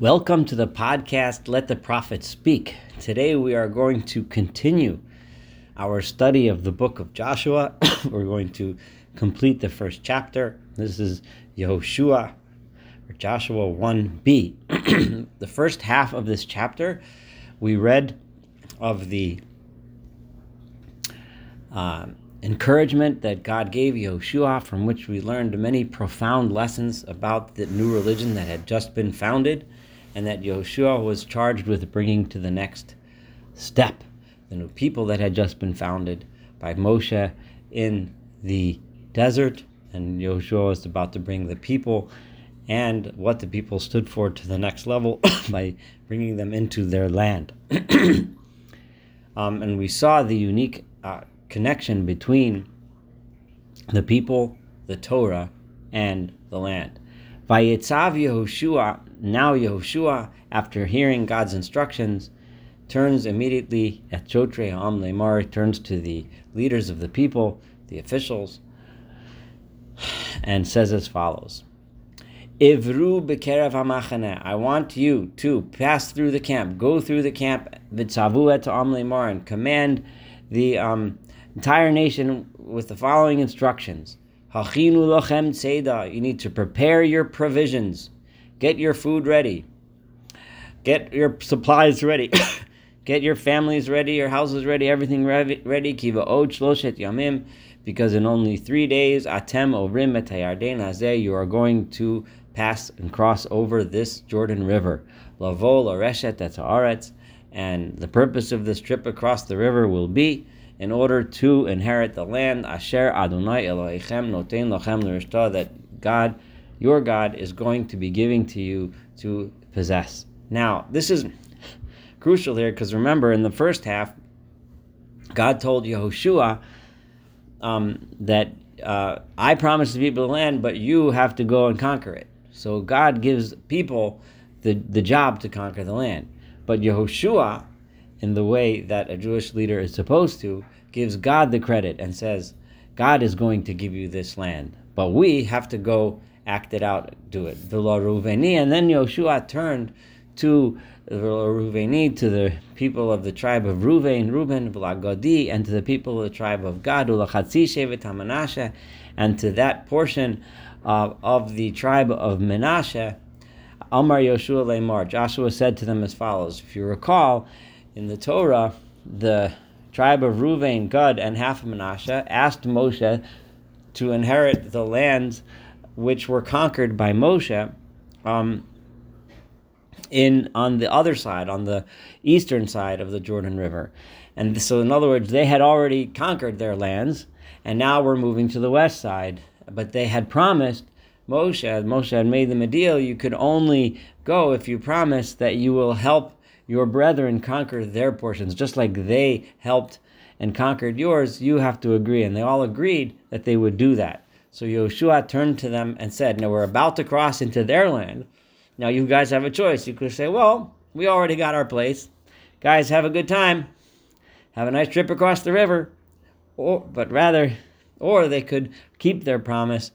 Welcome to the podcast Let the Prophet Speak. Today we are going to continue our study of the book of Joshua. We're going to complete the first chapter. This is Yehoshua, or Joshua 1b. the first half of this chapter, we read of the uh, encouragement that God gave Yehoshua, from which we learned many profound lessons about the new religion that had just been founded and that Yehoshua was charged with bringing to the next step the new people that had just been founded by Moshe in the desert, and Yehoshua was about to bring the people and what the people stood for to the next level by bringing them into their land. um, and we saw the unique uh, connection between the people, the Torah, and the land. Vayetzav Yehoshua, now Yehoshua, after hearing God's instructions, turns immediately at Jotre Am Lemar, turns to the leaders of the people, the officials, and says as follows. Ivru bekerev hamachane. I want you to pass through the camp, go through the camp, vitzavu et am lemar, and command the um, entire nation with the following instructions. Hachinu lochem tzeda. You need to prepare your provisions. Get your food ready. Get your supplies ready. Get your families ready, your houses ready, everything ready. Kiva od shloshet yamim. Because in only three days, atem ovrim et hazeh, you are going to pass and cross over this Jordan River. Lavo lareshet et. And the purpose of this trip across the river will be in order to inherit the land Asher Adonai Elohechem Noten Lachem that God, your God, is going to be giving to you to possess. Now, this is crucial here because remember, in the first half, God told Yehoshua um, that uh, I promised the people the land, but you have to go and conquer it. So God gives people the, the job to conquer the land. But Yehoshua in the way that a Jewish leader is supposed to, gives God the credit and says, God is going to give you this land. But we have to go act it out, do it. Ruveni, and then Yoshua turned to the Ruveni, to the people of the tribe of Ruvain, Reuben, Gadi, and to the people of the tribe of Gad, HaManashe, and to that portion of the tribe of Menashe, Amar Yoshua Lemar. Joshua said to them as follows. If you recall, in the Torah, the tribe of Ruvain, Gad, and half of Manasseh asked Moshe to inherit the lands which were conquered by Moshe um, in on the other side, on the eastern side of the Jordan River. And so, in other words, they had already conquered their lands, and now we're moving to the west side. But they had promised Moshe, Moshe had made them a deal, you could only go if you promise that you will help your brethren conquer their portions, just like they helped and conquered yours, you have to agree. And they all agreed that they would do that. So Yoshua turned to them and said, Now we're about to cross into their land. Now you guys have a choice. You could say, Well, we already got our place. Guys, have a good time. Have a nice trip across the river. Or, but rather, or they could keep their promise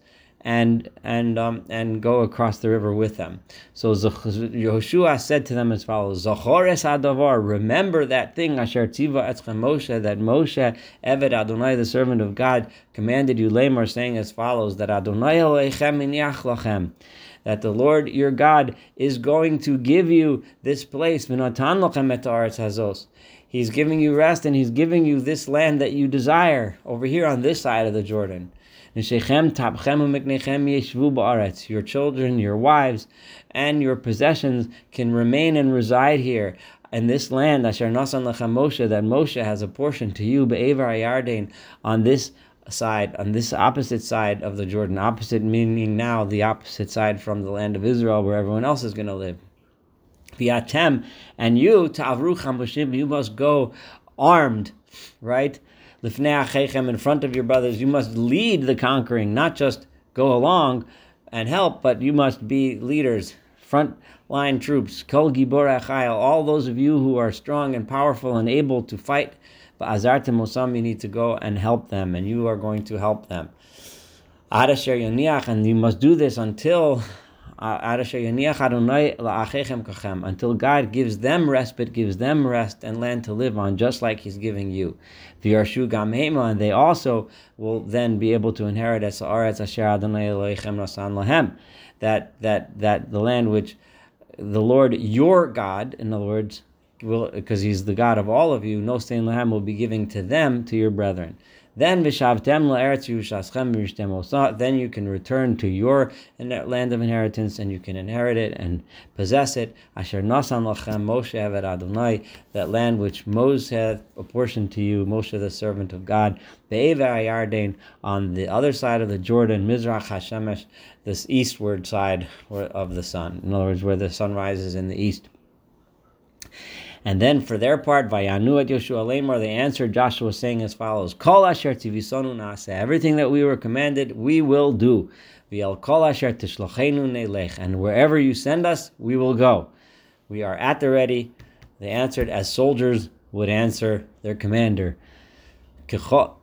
and and um, and go across the river with them. So Yehoshua said to them as follows: Zachores adavar, remember that thing Asher tiva etzchem Moshe that Moshe Eved Adonai, the servant of God, commanded you, Lamar, saying as follows: that Adonai Elechem that the Lord your God is going to give you this place. He's giving you rest and He's giving you this land that you desire over here on this side of the Jordan. Your children, your wives, and your possessions can remain and reside here in this land, that Moshe has apportioned to you, on this side, on this opposite side of the Jordan. Opposite meaning now the opposite side from the land of Israel, where everyone else is going to live. Viatem, and you, Ta'avru Chamboshim, you must go armed, right? Lifnei in front of your brothers, you must lead the conquering, not just go along and help, but you must be leaders, front line troops, kol gibor all those of you who are strong and powerful and able to fight. But azartem osam, you need to go and help them, and you are going to help them. and you must do this until uh, until God gives them respite, gives them rest and land to live on, just like He's giving you. And they also will then be able to inherit that that that the land which the Lord your God, in other words, will because He's the God of all of you, no stain lahem will be giving to them to your brethren. Then Yerushalayim Then you can return to your land of inheritance, and you can inherit it and possess it. Asher nasan lachem Moshe eved Adonai, that land which Moses had apportioned to you, Moshe the servant of God. Be'ever Yarden on the other side of the Jordan, Mizrach Hashemesh, this eastward side of the sun. In other words, where the sun rises in the east. And then for their part, Vayanu at Yoshua Lemar, they answered Joshua saying as follows: Kol asher tivisonu nase. Everything that we were commanded, we will do. V'el kol asher tishlochenu nelech. And wherever you send us, we will go. We are at the ready. They answered as soldiers would answer their commander. Kechol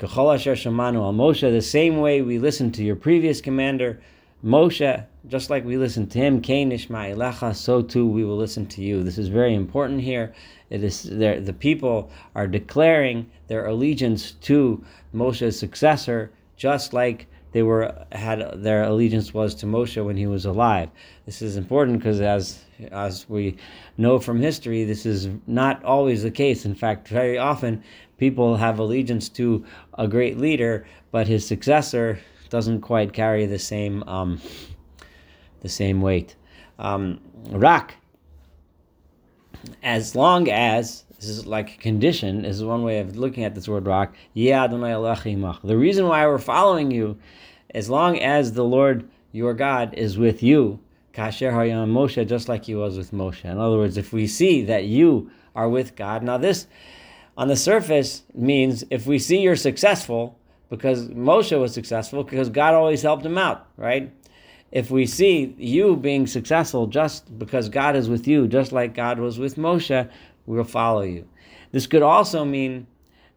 asher shamanu al Moshe. The same way we listened to your previous commander. Moshe, just like we listen to him, Kain Ishmaelecha, so too we will listen to you. This is very important here. It is the people are declaring their allegiance to Moshe's successor, just like they were had their allegiance was to Moshe when he was alive. This is important because as as we know from history, this is not always the case. In fact, very often people have allegiance to a great leader, but his successor doesn't quite carry the same um, the same weight. Um, rak, as long as this is like a condition, this is one way of looking at this word rak. The reason why we're following you, as long as the Lord your God is with you, kasher hayam Moshe, just like he was with Moshe. In other words, if we see that you are with God, now this on the surface means if we see you're successful, because Moshe was successful because God always helped him out, right? If we see you being successful just because God is with you, just like God was with Moshe, we will follow you. This could also mean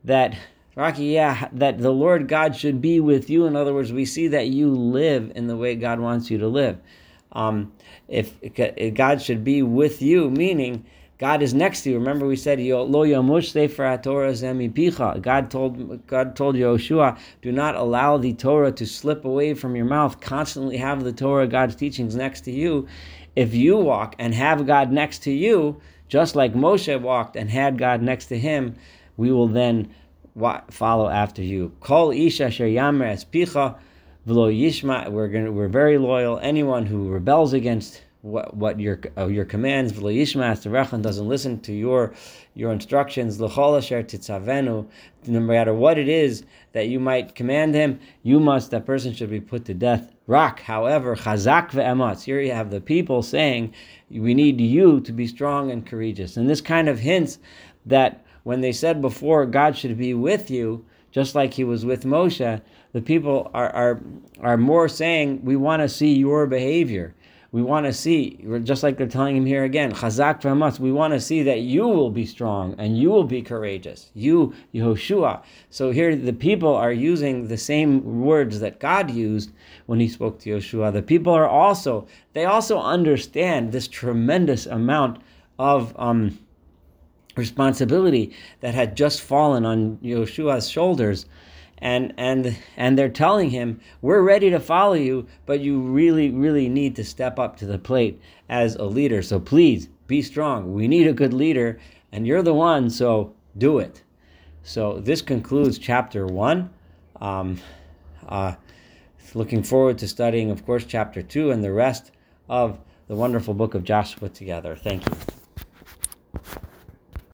that, Rocky, yeah, that the Lord God should be with you. In other words, we see that you live in the way God wants you to live. Um, if God should be with you, meaning God is next to you. Remember, we said, "Lo yamush sefer Torah zemipicha." God told God told Yoshua, "Do not allow the Torah to slip away from your mouth. Constantly have the Torah, God's teachings, next to you. If you walk and have God next to you, just like Moshe walked and had God next to him, we will then follow after you. Call isha sher yamer es picha. We're going we're very loyal. Anyone who rebels against what, what your uh, your commands. doesn't listen to your your instructions. No matter what it is that you might command him, you must that person should be put to death. Rak, however, chazak ve'ematz. Here you have the people saying, "We need you to be strong and courageous." And this kind of hints that when they said before, God should be with you, just like He was with Moshe. The people are are are more saying, "We want to see your behavior." We want to see, just like they're telling him here again, Chazak v'amas. We want to see that you will be strong and you will be courageous. You, Yehoshua. So here the people are using the same words that God used when He spoke to Yehoshua. The people are also they also understand this tremendous amount of. Um, responsibility that had just fallen on Yeshua's shoulders and and and they're telling him we're ready to follow you but you really really need to step up to the plate as a leader. So please be strong. We need a good leader and you're the one so do it. So this concludes chapter one. Um, uh, looking forward to studying of course chapter two and the rest of the wonderful book of joshua together. Thank you